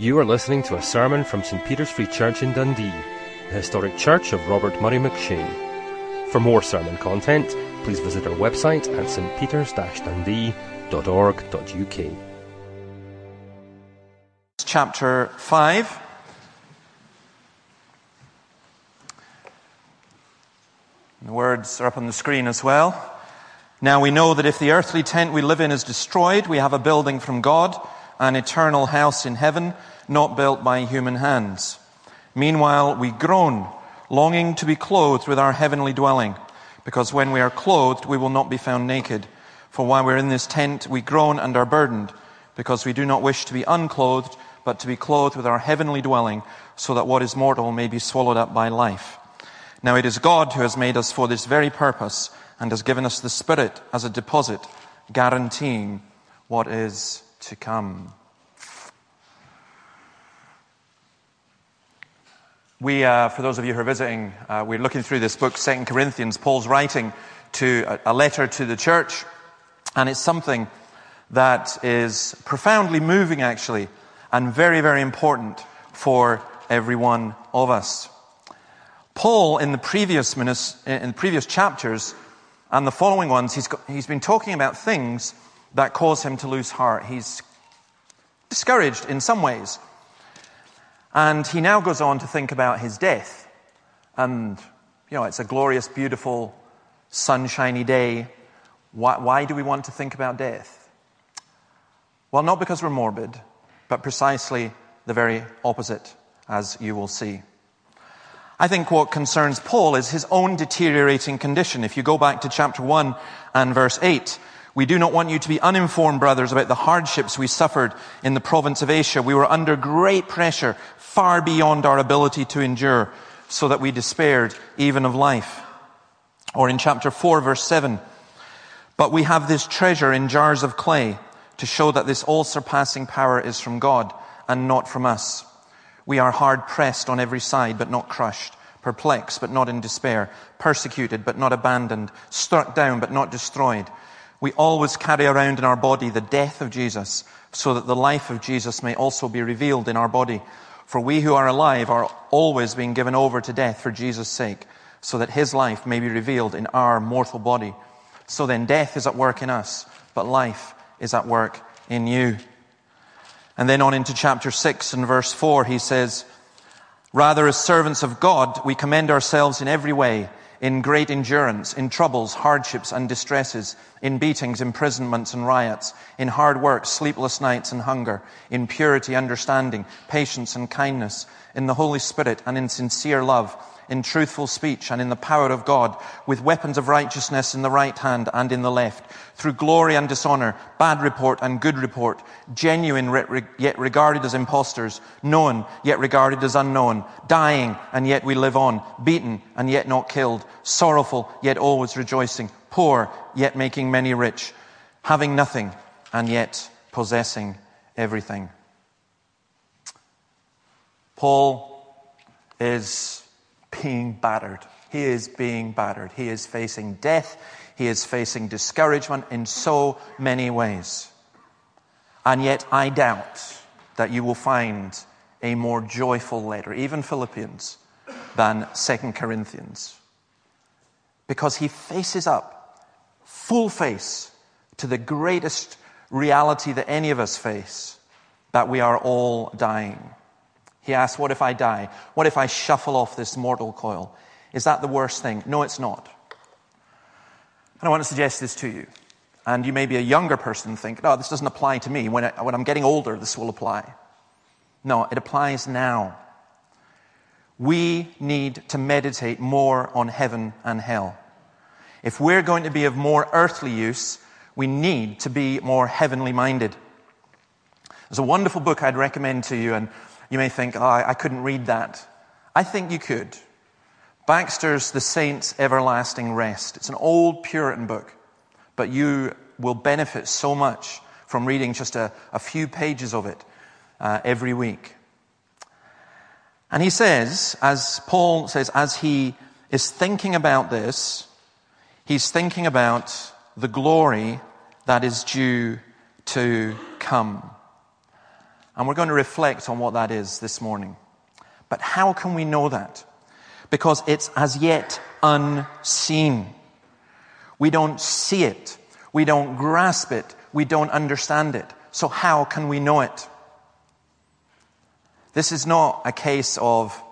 You are listening to a sermon from St Peter's Free Church in Dundee, the historic church of Robert Murray McCheyne. For more sermon content, please visit our website at stpeters-dundee.org.uk. Chapter 5. The words are up on the screen as well. Now we know that if the earthly tent we live in is destroyed, we have a building from God, an eternal house in heaven, not built by human hands. Meanwhile, we groan, longing to be clothed with our heavenly dwelling, because when we are clothed, we will not be found naked. For while we're in this tent, we groan and are burdened, because we do not wish to be unclothed, but to be clothed with our heavenly dwelling, so that what is mortal may be swallowed up by life. Now it is God who has made us for this very purpose and has given us the Spirit as a deposit, guaranteeing what is to come. We, uh, for those of you who are visiting, uh, we're looking through this book, Second Corinthians. Paul's writing to a, a letter to the church, and it's something that is profoundly moving, actually, and very, very important for every one of us. Paul, in the previous, in the previous chapters and the following ones, he's, got, he's been talking about things that cause him to lose heart. He's discouraged in some ways. And he now goes on to think about his death. And, you know, it's a glorious, beautiful, sunshiny day. Why, why do we want to think about death? Well, not because we're morbid, but precisely the very opposite, as you will see. I think what concerns Paul is his own deteriorating condition. If you go back to chapter 1 and verse 8, we do not want you to be uninformed, brothers, about the hardships we suffered in the province of Asia. We were under great pressure, far beyond our ability to endure, so that we despaired even of life. Or in chapter 4, verse 7, but we have this treasure in jars of clay to show that this all surpassing power is from God and not from us. We are hard pressed on every side, but not crushed, perplexed, but not in despair, persecuted, but not abandoned, struck down, but not destroyed. We always carry around in our body the death of Jesus, so that the life of Jesus may also be revealed in our body. For we who are alive are always being given over to death for Jesus' sake, so that his life may be revealed in our mortal body. So then death is at work in us, but life is at work in you. And then on into chapter 6 and verse 4, he says, Rather, as servants of God, we commend ourselves in every way, in great endurance, in troubles, hardships, and distresses, in beatings, imprisonments, and riots, in hard work, sleepless nights, and hunger, in purity, understanding, patience, and kindness, in the Holy Spirit, and in sincere love in truthful speech and in the power of God, with weapons of righteousness in the right hand and in the left, through glory and dishonor, bad report and good report, genuine yet regarded as impostors, known yet regarded as unknown, dying and yet we live on, beaten and yet not killed, sorrowful yet always rejoicing, poor yet making many rich, having nothing and yet possessing everything. Paul is being battered. He is being battered. He is facing death. He is facing discouragement in so many ways. And yet, I doubt that you will find a more joyful letter, even Philippians, than Second Corinthians. Because he faces up, full face, to the greatest reality that any of us face that we are all dying. He asks, What if I die? What if I shuffle off this mortal coil? Is that the worst thing? No, it's not. And I want to suggest this to you. And you may be a younger person and think, No, this doesn't apply to me. When, I, when I'm getting older, this will apply. No, it applies now. We need to meditate more on heaven and hell. If we're going to be of more earthly use, we need to be more heavenly minded. There's a wonderful book I'd recommend to you, and you may think, oh, I couldn't read that. I think you could. Baxter's The Saints' Everlasting Rest. It's an old Puritan book, but you will benefit so much from reading just a, a few pages of it uh, every week. And he says, as Paul says, as he is thinking about this, he's thinking about the glory that is due to come. And we're going to reflect on what that is this morning. But how can we know that? Because it's as yet unseen. We don't see it. We don't grasp it. We don't understand it. So how can we know it? This is not a case of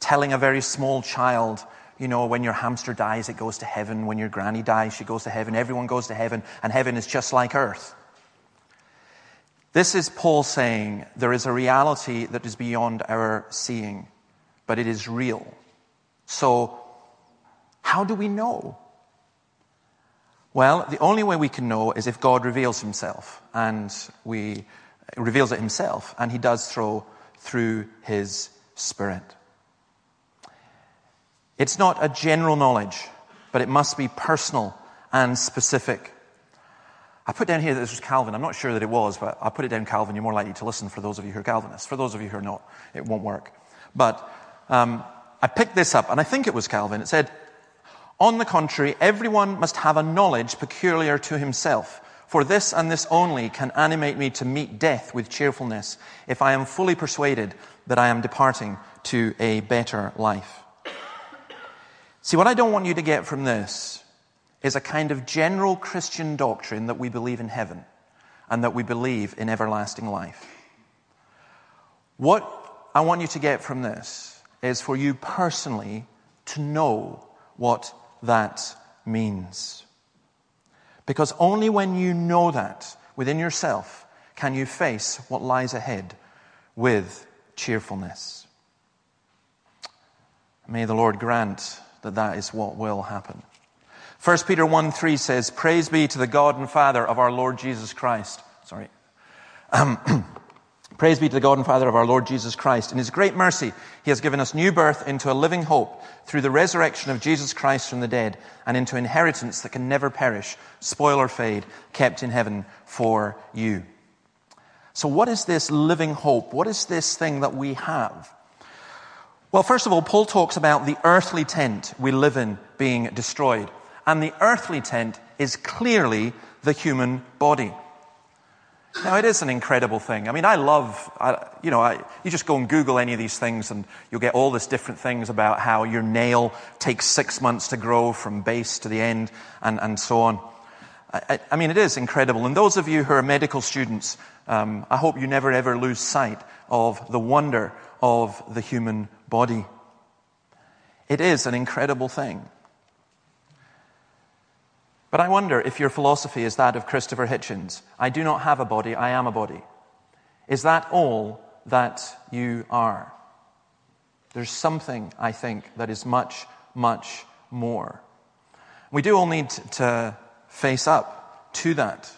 telling a very small child, you know, when your hamster dies, it goes to heaven. When your granny dies, she goes to heaven. Everyone goes to heaven, and heaven is just like earth. This is Paul saying there is a reality that is beyond our seeing, but it is real. So, how do we know? Well, the only way we can know is if God reveals himself, and we reveals it himself, and he does so through his spirit. It's not a general knowledge, but it must be personal and specific. I put down here that this was Calvin. I'm not sure that it was, but I put it down Calvin. You're more likely to listen for those of you who are Calvinists. For those of you who are not, it won't work. But um, I picked this up, and I think it was Calvin. It said, On the contrary, everyone must have a knowledge peculiar to himself. For this and this only can animate me to meet death with cheerfulness, if I am fully persuaded that I am departing to a better life. See, what I don't want you to get from this is a kind of general Christian doctrine that we believe in heaven and that we believe in everlasting life. What I want you to get from this is for you personally to know what that means. Because only when you know that within yourself can you face what lies ahead with cheerfulness. May the Lord grant that that is what will happen. 1 Peter 1 3 says, Praise be to the God and Father of our Lord Jesus Christ. Sorry. Um, Praise be to the God and Father of our Lord Jesus Christ. In his great mercy, he has given us new birth into a living hope through the resurrection of Jesus Christ from the dead and into inheritance that can never perish, spoil or fade, kept in heaven for you. So, what is this living hope? What is this thing that we have? Well, first of all, Paul talks about the earthly tent we live in being destroyed. And the earthly tent is clearly the human body. Now, it is an incredible thing. I mean, I love, I, you know, I, you just go and Google any of these things and you'll get all these different things about how your nail takes six months to grow from base to the end and, and so on. I, I mean, it is incredible. And those of you who are medical students, um, I hope you never ever lose sight of the wonder of the human body. It is an incredible thing. But I wonder if your philosophy is that of Christopher Hitchens I do not have a body, I am a body. Is that all that you are? There's something, I think, that is much, much more. We do all need to face up to that.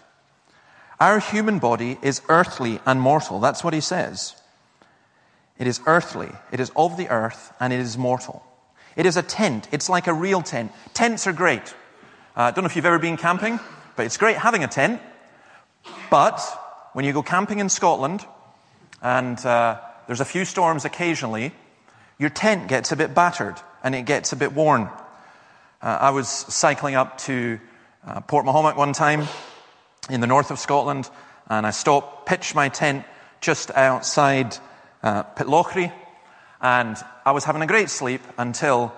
Our human body is earthly and mortal. That's what he says. It is earthly, it is of the earth, and it is mortal. It is a tent. It's like a real tent. Tents are great. Uh, I don't know if you've ever been camping, but it's great having a tent. But when you go camping in Scotland, and uh, there's a few storms occasionally, your tent gets a bit battered and it gets a bit worn. Uh, I was cycling up to uh, Portmahomack one time in the north of Scotland, and I stopped, pitched my tent just outside uh, Pitlochry, and I was having a great sleep until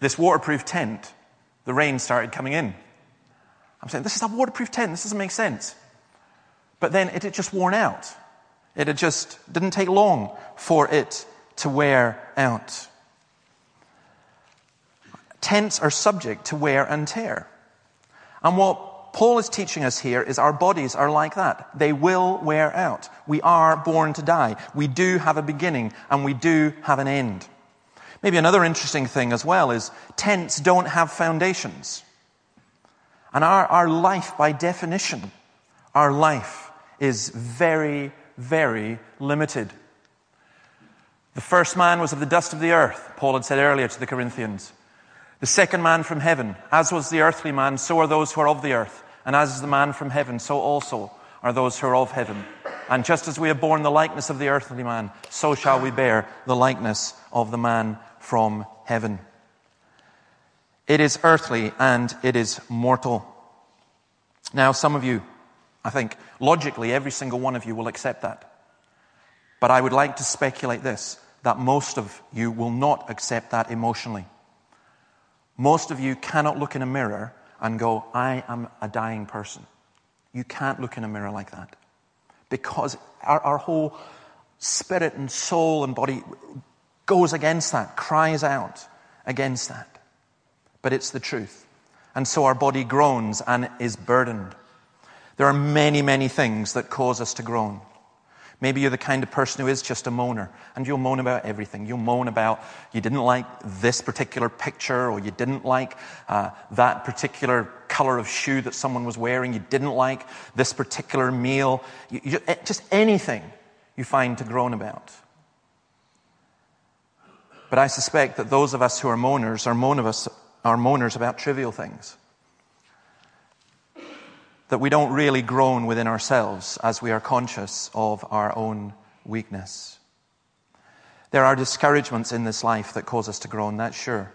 this waterproof tent, the rain started coming in. I'm saying, this is a waterproof tent, this doesn't make sense. But then it had just worn out. It had just didn't take long for it to wear out. Tents are subject to wear and tear. And what Paul is teaching us here is our bodies are like that. They will wear out. We are born to die. We do have a beginning and we do have an end. Maybe another interesting thing as well is tents don't have foundations. And our, our life, by definition, our life is very, very limited. The first man was of the dust of the earth, Paul had said earlier to the Corinthians. The second man from heaven, as was the earthly man, so are those who are of the earth. And as is the man from heaven, so also are those who are of heaven. And just as we have borne the likeness of the earthly man, so shall we bear the likeness of the man from heaven. It is earthly and it is mortal. Now, some of you, I think, logically, every single one of you will accept that. But I would like to speculate this that most of you will not accept that emotionally. Most of you cannot look in a mirror and go, I am a dying person. You can't look in a mirror like that. Because our, our whole spirit and soul and body goes against that, cries out against that. But it's the truth. And so our body groans and is burdened. There are many, many things that cause us to groan. Maybe you're the kind of person who is just a moaner and you'll moan about everything. You'll moan about you didn't like this particular picture or you didn't like uh, that particular color of shoe that someone was wearing. You didn't like this particular meal. You, you, eh, just anything you find to groan about. But I suspect that those of us who are moaners are, moan us, are moaners about trivial things that we don't really groan within ourselves as we are conscious of our own weakness. There are discouragements in this life that cause us to groan, that's sure.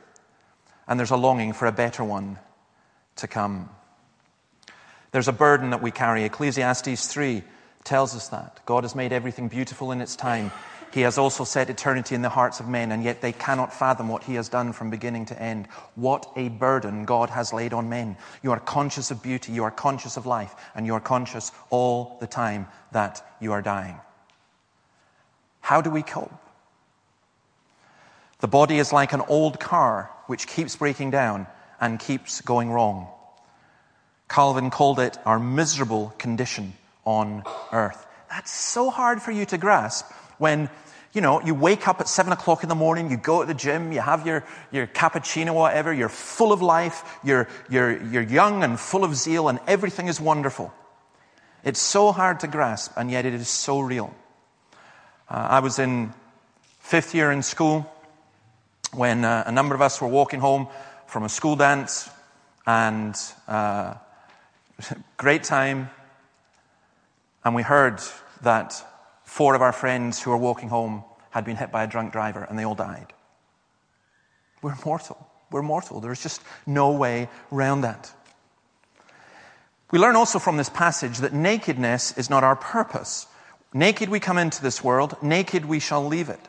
And there's a longing for a better one to come. There's a burden that we carry. Ecclesiastes 3 tells us that. God has made everything beautiful in its time. He has also set eternity in the hearts of men, and yet they cannot fathom what He has done from beginning to end. What a burden God has laid on men. You are conscious of beauty, you are conscious of life, and you are conscious all the time that you are dying. How do we cope? The body is like an old car which keeps breaking down and keeps going wrong. Calvin called it our miserable condition on earth. That's so hard for you to grasp when you know, you wake up at seven o'clock in the morning, you go to the gym, you have your, your cappuccino, whatever, you're full of life, you're, you're, you're young and full of zeal, and everything is wonderful. It's so hard to grasp, and yet it is so real. Uh, I was in fifth year in school when uh, a number of us were walking home from a school dance, and uh, great time, and we heard that Four of our friends who were walking home had been hit by a drunk driver and they all died. We're mortal. We're mortal. There's just no way around that. We learn also from this passage that nakedness is not our purpose. Naked we come into this world, naked we shall leave it.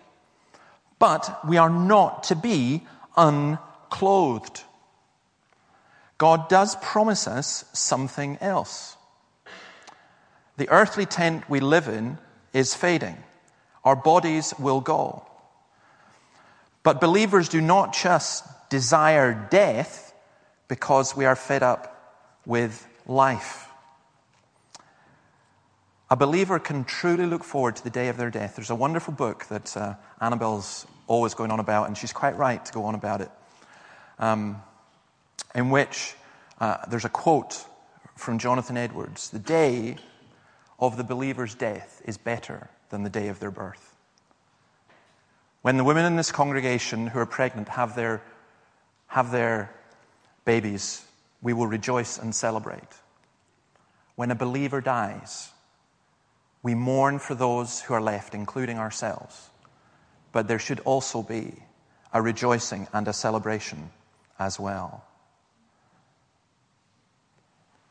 But we are not to be unclothed. God does promise us something else. The earthly tent we live in is fading. Our bodies will go. But believers do not just desire death because we are fed up with life. A believer can truly look forward to the day of their death. There's a wonderful book that uh, Annabelle's always going on about, and she's quite right to go on about it, um, in which uh, there's a quote from Jonathan Edwards The day of the believer's death is better than the day of their birth. When the women in this congregation who are pregnant have their, have their babies, we will rejoice and celebrate. When a believer dies, we mourn for those who are left, including ourselves. But there should also be a rejoicing and a celebration as well.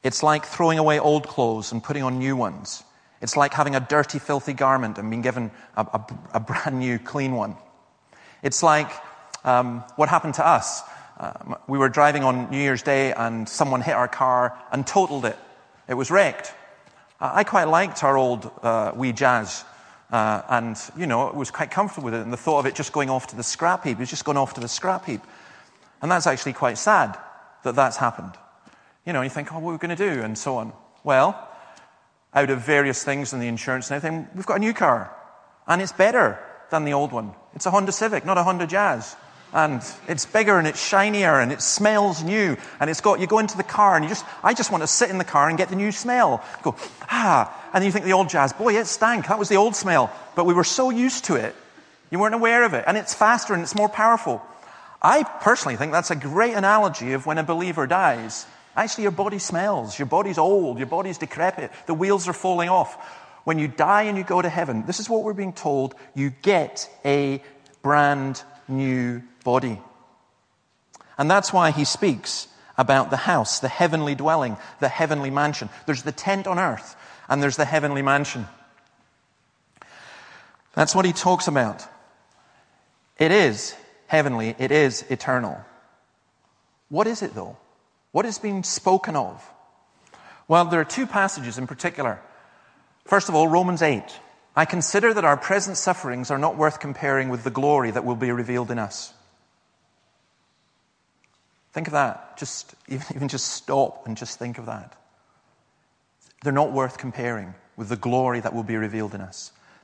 It's like throwing away old clothes and putting on new ones. It's like having a dirty, filthy garment and being given a, a, a brand new, clean one. It's like um, what happened to us. Uh, we were driving on New Year's Day and someone hit our car and totaled it. It was wrecked. Uh, I quite liked our old uh, wee jazz. Uh, and, you know, was quite comfortable with it. And the thought of it just going off to the scrap heap, it's just gone off to the scrap heap. And that's actually quite sad that that's happened. You know, you think, oh, what are we going to do? And so on. Well, out of various things and the insurance and everything, we've got a new car. And it's better than the old one. It's a Honda Civic, not a Honda Jazz. And it's bigger and it's shinier and it smells new. And it's got, you go into the car and you just, I just want to sit in the car and get the new smell. Go, ah. And you think the old Jazz, boy, it stank. That was the old smell. But we were so used to it, you weren't aware of it. And it's faster and it's more powerful. I personally think that's a great analogy of when a believer dies. Actually, your body smells. Your body's old. Your body's decrepit. The wheels are falling off. When you die and you go to heaven, this is what we're being told you get a brand new body. And that's why he speaks about the house, the heavenly dwelling, the heavenly mansion. There's the tent on earth, and there's the heavenly mansion. That's what he talks about. It is heavenly, it is eternal. What is it, though? What is being spoken of? Well, there are two passages in particular. First of all, Romans 8. I consider that our present sufferings are not worth comparing with the glory that will be revealed in us. Think of that. Just even, even just stop and just think of that. They're not worth comparing with the glory that will be revealed in us.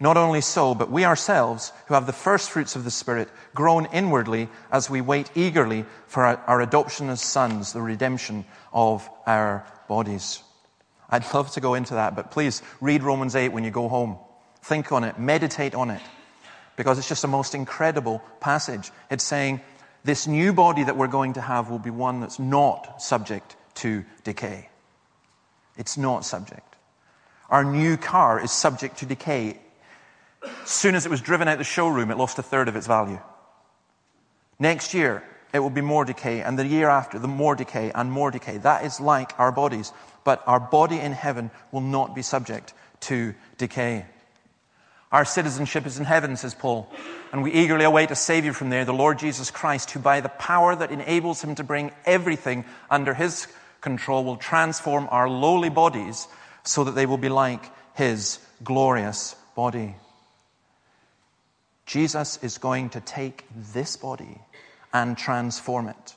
Not only so, but we ourselves, who have the first fruits of the Spirit, groan inwardly as we wait eagerly for our, our, adoption as sons, the redemption of our bodies. I'd love to go into that, but please read Romans 8 when you go home. Think on it, meditate on it, because it's just a most incredible passage. It's saying this new body that we're going to have will be one that's not subject to decay. It's not subject. Our new car is subject to decay. As soon as it was driven out the showroom, it lost a third of its value. Next year, it will be more decay, and the year after, the more decay and more decay. That is like our bodies. But our body in heaven will not be subject to decay. Our citizenship is in heaven, says Paul, and we eagerly await a Savior from there, the Lord Jesus Christ, who by the power that enables him to bring everything under his control will transform our lowly bodies so that they will be like his glorious body. Jesus is going to take this body and transform it.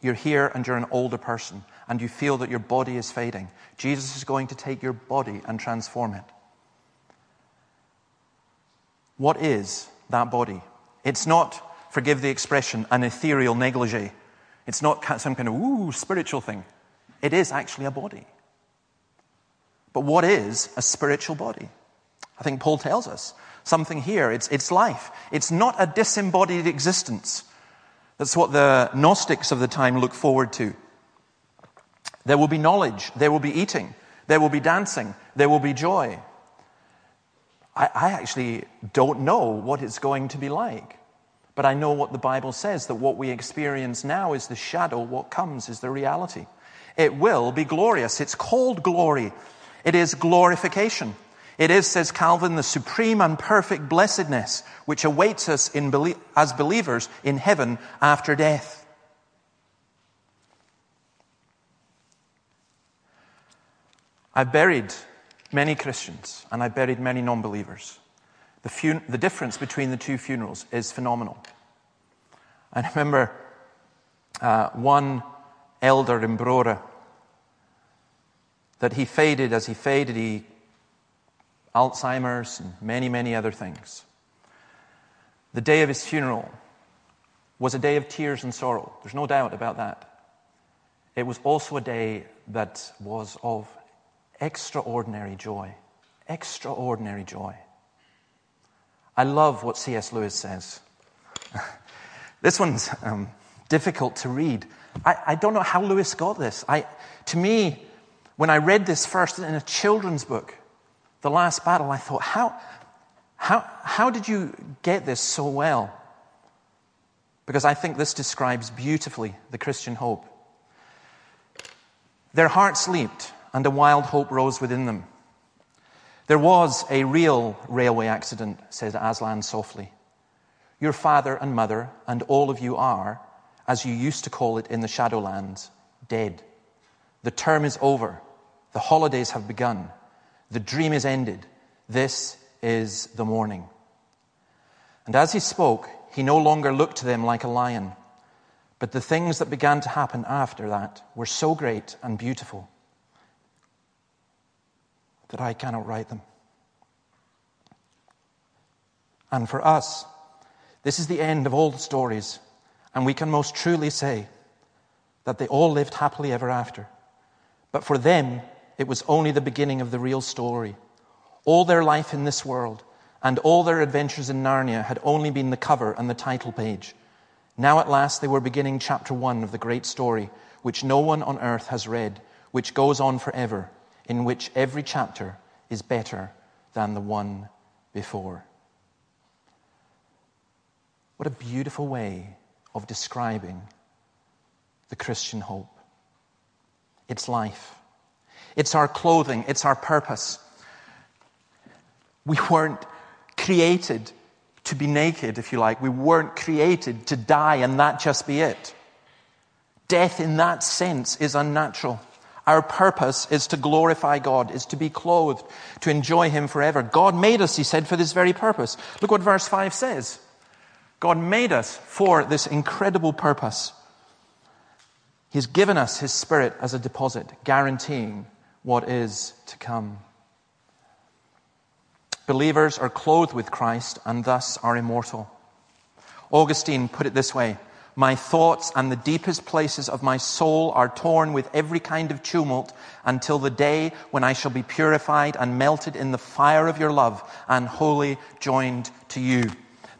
You're here and you're an older person and you feel that your body is fading. Jesus is going to take your body and transform it. What is that body? It's not, forgive the expression, an ethereal negligee. It's not some kind of ooh spiritual thing. It is actually a body. But what is a spiritual body? I think Paul tells us something here. It's, it's life. It's not a disembodied existence. That's what the Gnostics of the time look forward to. There will be knowledge, there will be eating, there will be dancing, there will be joy. I, I actually don't know what it's going to be like. But I know what the Bible says that what we experience now is the shadow, what comes is the reality. It will be glorious. It's called glory. It is glorification. It is, says Calvin, the supreme and perfect blessedness which awaits us in, as believers in heaven after death. I've buried many Christians and I've buried many non believers. The, fun- the difference between the two funerals is phenomenal. I remember uh, one elder in Brora that he faded as he faded, he Alzheimer's and many, many other things. The day of his funeral was a day of tears and sorrow. There's no doubt about that. It was also a day that was of extraordinary joy. Extraordinary joy. I love what C.S. Lewis says. this one's um, difficult to read. I, I, don't know how Lewis got this. I, to me, when I read this first in a children's book, The Last Battle, I thought, how, how, how did you get this so well? Because I think this describes beautifully the Christian hope. Their hearts leaped, and a wild hope rose within them. There was a real railway accident, said Aslan softly. Your father and mother and all of you are, as you used to call it in the Shadowlands, dead. The term is over. The holidays have begun. The dream is ended. This is the morning. And as he spoke, he no longer looked to them like a lion. But the things that began to happen after that were so great and beautiful that I cannot write them. And for us, this is the end of all the stories, and we can most truly say that they all lived happily ever after. But for them, it was only the beginning of the real story. All their life in this world and all their adventures in Narnia had only been the cover and the title page. Now at last they were beginning chapter one of the great story, which no one on earth has read, which goes on forever, in which every chapter is better than the one before. What a beautiful way of describing the Christian hope. It's life. It's our clothing. It's our purpose. We weren't created to be naked, if you like. We weren't created to die and that just be it. Death in that sense is unnatural. Our purpose is to glorify God, is to be clothed, to enjoy Him forever. God made us, He said, for this very purpose. Look what verse 5 says. God made us for this incredible purpose. He's given us His Spirit as a deposit, guaranteeing what is to come. Believers are clothed with Christ and thus are immortal. Augustine put it this way My thoughts and the deepest places of my soul are torn with every kind of tumult until the day when I shall be purified and melted in the fire of your love and wholly joined to you.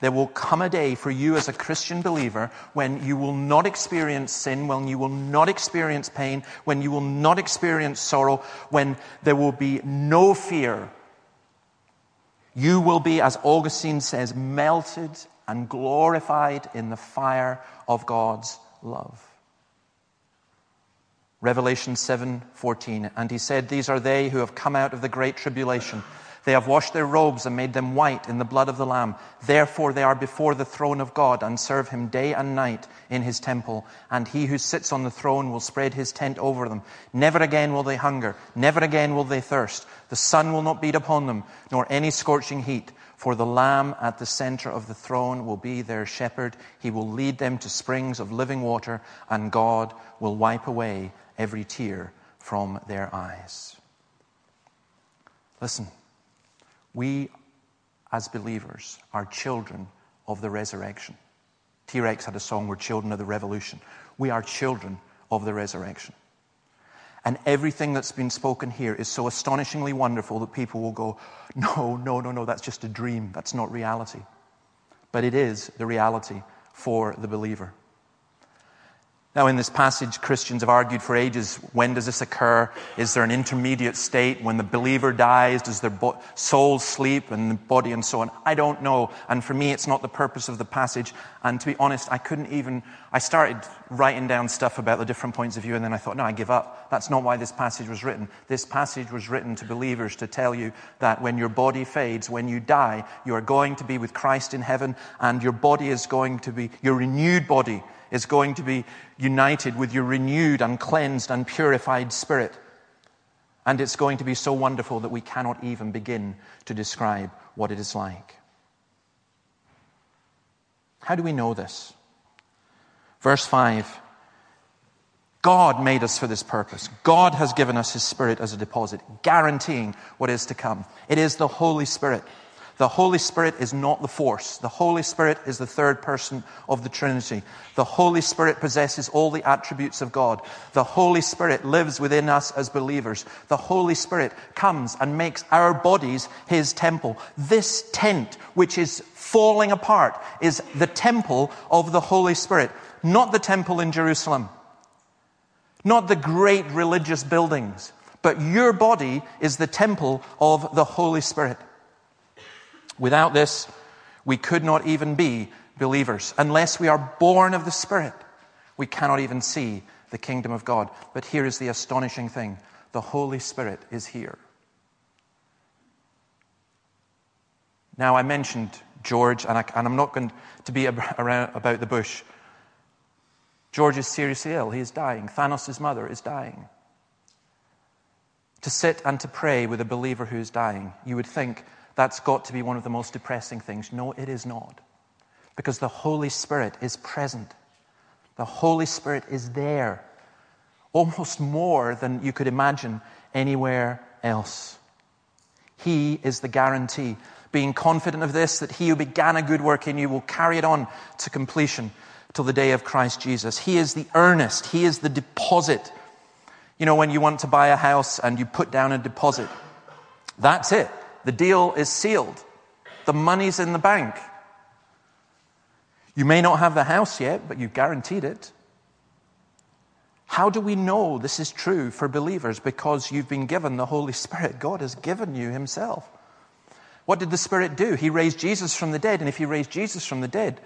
There will come a day for you as a Christian believer when you will not experience sin, when you will not experience pain, when you will not experience sorrow, when there will be no fear you will be, as Augustine says, melted and glorified in the fire of God's love. Revelation 7:14 and he said these are they who have come out of the great tribulation they have washed their robes and made them white in the blood of the Lamb. Therefore, they are before the throne of God and serve him day and night in his temple. And he who sits on the throne will spread his tent over them. Never again will they hunger. Never again will they thirst. The sun will not beat upon them, nor any scorching heat. For the Lamb at the center of the throne will be their shepherd. He will lead them to springs of living water, and God will wipe away every tear from their eyes. Listen. We, as believers, are children of the resurrection. T Rex had a song, We're children of the revolution. We are children of the resurrection. And everything that's been spoken here is so astonishingly wonderful that people will go, No, no, no, no, that's just a dream. That's not reality. But it is the reality for the believer. Now, in this passage, Christians have argued for ages when does this occur? Is there an intermediate state when the believer dies? Does their bo- soul sleep and the body and so on? I don't know. And for me, it's not the purpose of the passage. And to be honest, I couldn't even, I started writing down stuff about the different points of view and then I thought, no, I give up. That's not why this passage was written. This passage was written to believers to tell you that when your body fades, when you die, you are going to be with Christ in heaven and your body is going to be, your renewed body is going to be united with your renewed and cleansed and purified spirit. And it's going to be so wonderful that we cannot even begin to describe what it is like. How do we know this? Verse 5 God made us for this purpose. God has given us His Spirit as a deposit, guaranteeing what is to come. It is the Holy Spirit the Holy Spirit is not the force. The Holy Spirit is the third person of the Trinity. The Holy Spirit possesses all the attributes of God. The Holy Spirit lives within us as believers. The Holy Spirit comes and makes our bodies His temple. This tent, which is falling apart, is the temple of the Holy Spirit, not the temple in Jerusalem, not the great religious buildings, but your body is the temple of the Holy Spirit. Without this, we could not even be believers. Unless we are born of the Spirit, we cannot even see the kingdom of God. But here is the astonishing thing the Holy Spirit is here. Now, I mentioned George, and, I, am not going to be around about the bush. George is seriously ill. He is dying. Thanos' mother is dying. To sit and to pray with a believer who is dying, you would think that's got to be one of the most depressing things. No, it is not. Because the Holy Spirit is present. The Holy Spirit is there. Almost more than you could imagine anywhere else. He is the guarantee. Being confident of this, that he who began a good work in you will carry it on to completion till the day of Christ Jesus. He is the earnest. He is the deposit. You know, when you want to buy a house and you put down a deposit, that's it. The deal is sealed. The money's in the bank. You may not have the house yet, but you've guaranteed it. How do we know this is true for believers? Because you've been given the Holy Spirit. God has given you Himself. What did the Spirit do? He raised Jesus from the dead, and if He raised Jesus from the dead,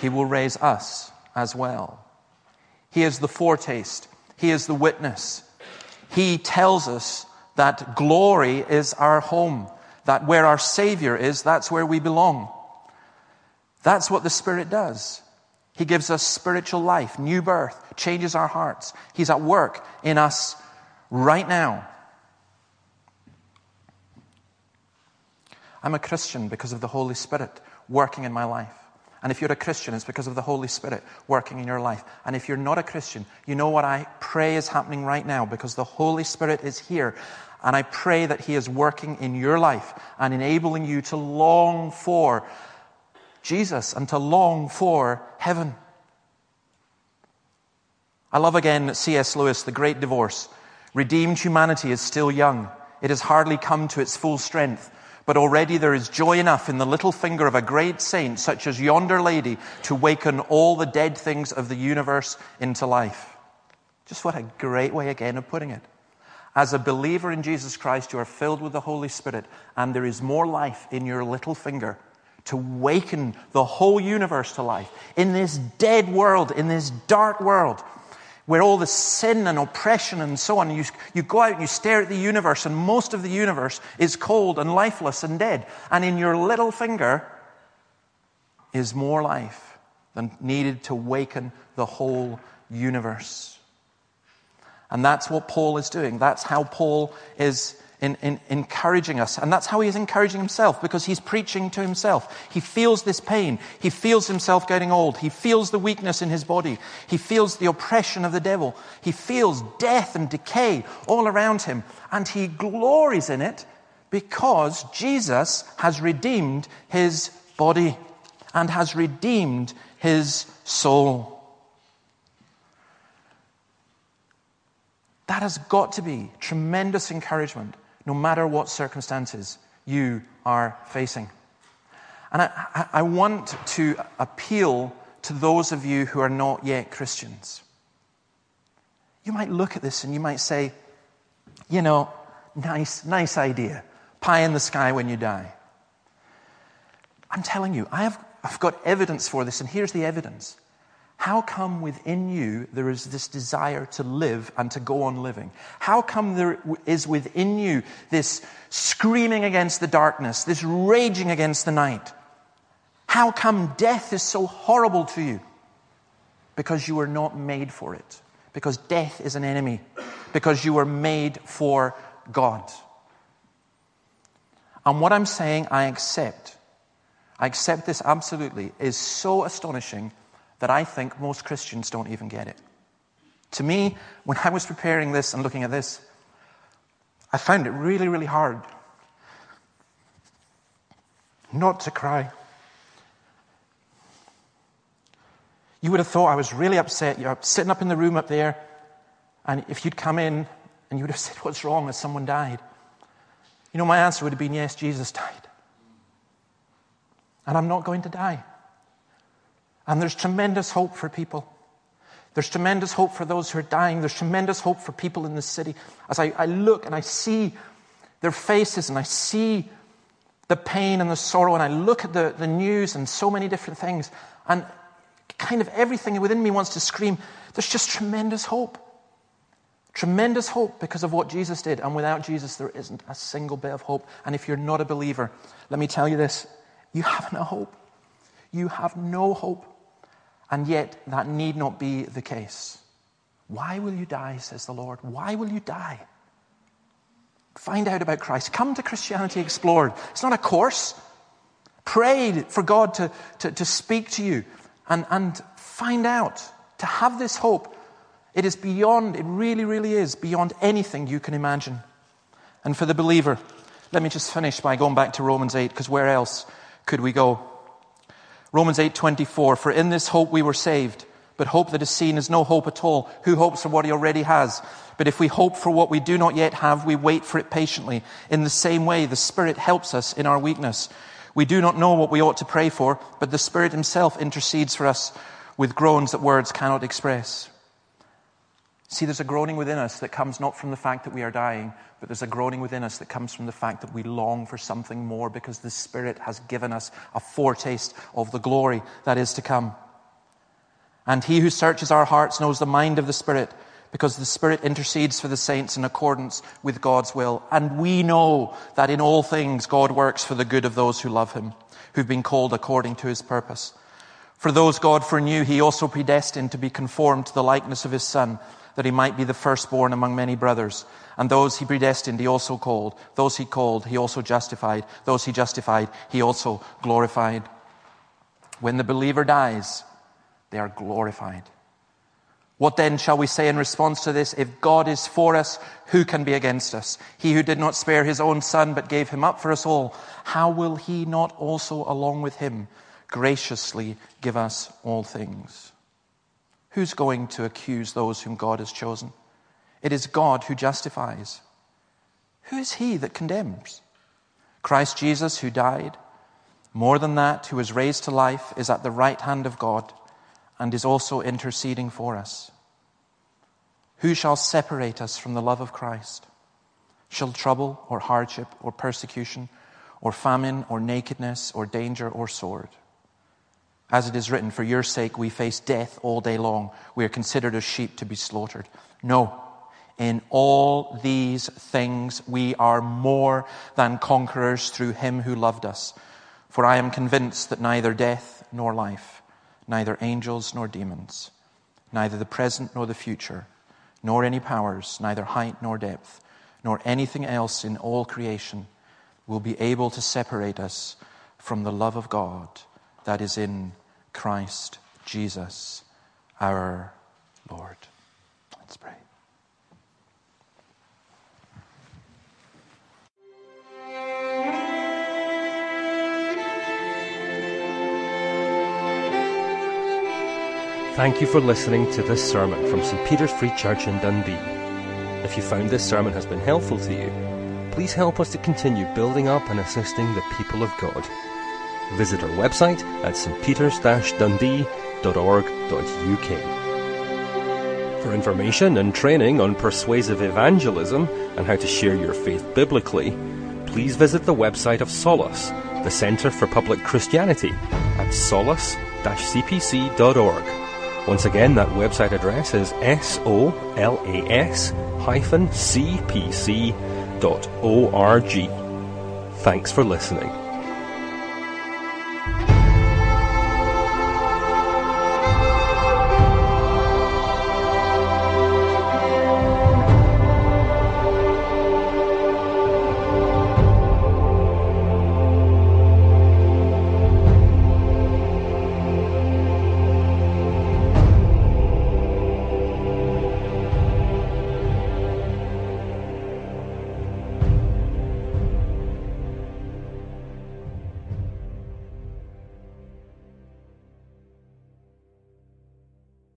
He will raise us as well. He is the foretaste, He is the witness. He tells us that glory is our home, that where our Savior is, that's where we belong. That's what the Spirit does. He gives us spiritual life, new birth, changes our hearts. He's at work in us right now. I'm a Christian because of the Holy Spirit working in my life. And if you're a Christian, it's because of the Holy Spirit working in your life. And if you're not a Christian, you know what I pray is happening right now because the Holy Spirit is here. And I pray that He is working in your life and enabling you to long for Jesus and to long for heaven. I love again C.S. Lewis, The Great Divorce. Redeemed humanity is still young. It has hardly come to its full strength. But already there is joy enough in the little finger of a great saint, such as yonder lady, to waken all the dead things of the universe into life. Just what a great way again of putting it. As a believer in Jesus Christ, you are filled with the Holy Spirit, and there is more life in your little finger to waken the whole universe to life. In this dead world, in this dark world, where all the sin and oppression and so on, you, you go out and you stare at the universe, and most of the universe is cold and lifeless and dead. And in your little finger is more life than needed to waken the whole universe. And that's what Paul is doing. That's how Paul is in, in, encouraging us. And that's how he is encouraging himself because he's preaching to himself. He feels this pain. He feels himself getting old. He feels the weakness in his body. He feels the oppression of the devil. He feels death and decay all around him. And he glories in it because Jesus has redeemed his body and has redeemed his soul. That has got to be tremendous encouragement no matter what circumstances you are facing. And I, I, want to appeal to those of you who are not yet Christians. You might look at this and you might say, you know, nice, nice idea. Pie in the sky when you die. I'm telling you, I have, I've got evidence for this, and here's the evidence. How come within you there is this desire to live and to go on living? How come there is within you this screaming against the darkness, this raging against the night? How come death is so horrible to you? Because you were not made for it. Because death is an enemy. Because you were made for God. And what I'm saying, I accept. I accept this absolutely, is so astonishing that I think most Christians don't even get it. To me, when I was preparing this and looking at this, I found it really, really hard not to cry. You would have thought I was really upset. You're sitting up in the room up there, and if you'd come in and you would have said, What's wrong? Has someone died? You know, my answer would have been, Yes, Jesus died. And I'm not going to die. And there's tremendous hope for people. There's tremendous hope for those who are dying. There's tremendous hope for people in the city. As I, I look and I see their faces and I see the pain and the sorrow, and I look at the, the news and so many different things, and kind of everything within me wants to scream, there's just tremendous hope. Tremendous hope because of what Jesus did. And without Jesus, there isn't a single bit of hope. And if you're not a believer, let me tell you this you have no hope. You have no hope. And yet, that need not be the case. Why will you die, says the Lord? Why will you die? Find out about Christ. Come to Christianity Explored. It's not a course. Pray for God to, to, to speak to you and, and find out, to have this hope. It is beyond, it really, really is beyond anything you can imagine. And for the believer, let me just finish by going back to Romans 8, because where else could we go? Romans 8:24 For in this hope we were saved but hope that is seen is no hope at all. Who hopes for what he already has? But if we hope for what we do not yet have we wait for it patiently. In the same way the spirit helps us in our weakness. We do not know what we ought to pray for, but the Spirit Himself intercedes for us with groans that words cannot express. See, there's a groaning within us that comes not from the fact that we are dying, but there's a groaning within us that comes from the fact that we long for something more because the Spirit has given us a foretaste of the glory that is to come. And He who searches our hearts knows the mind of the Spirit because the Spirit intercedes for the saints in accordance with God's will. And we know that in all things God works for the good of those who love Him, who've been called according to His purpose. For those God foreknew, He also predestined to be conformed to the likeness of His Son, that He might be the firstborn among many brothers. And those He predestined, He also called. Those He called, He also justified. Those He justified, He also glorified. When the believer dies, they are glorified. What then shall we say in response to this? If God is for us, who can be against us? He who did not spare his own son, but gave him up for us all, how will he not also, along with him, graciously give us all things? Who's going to accuse those whom God has chosen? It is God who justifies. Who is he that condemns? Christ Jesus, who died, more than that, who was raised to life, is at the right hand of God and is also interceding for us. Who shall separate us from the love of Christ? Shall trouble or hardship or persecution or famine or nakedness or danger or sword? As it is written, for your sake we face death all day long. We are considered as sheep to be slaughtered. No, in all these things we are more than conquerors through him who loved us. For I am convinced that neither death nor life neither angels nor demons, neither the present nor the future, nor any powers, neither height nor depth, nor anything else in all creation will be able to separate us from the love of God that is in Christ Jesus our Lord. Let's pray. Thank you for listening to this sermon from St. Peter's Free Church in Dundee. If you found this sermon has been helpful to you, please help us to continue building up and assisting the people of God. Visit our website at stpeters-dundee.org.uk. For information and training on persuasive evangelism and how to share your faith biblically, please visit the website of Solas, the Centre for Public Christianity, at solas-cpc.org. Once again, that website address is solas-cpc.org. Thanks for listening.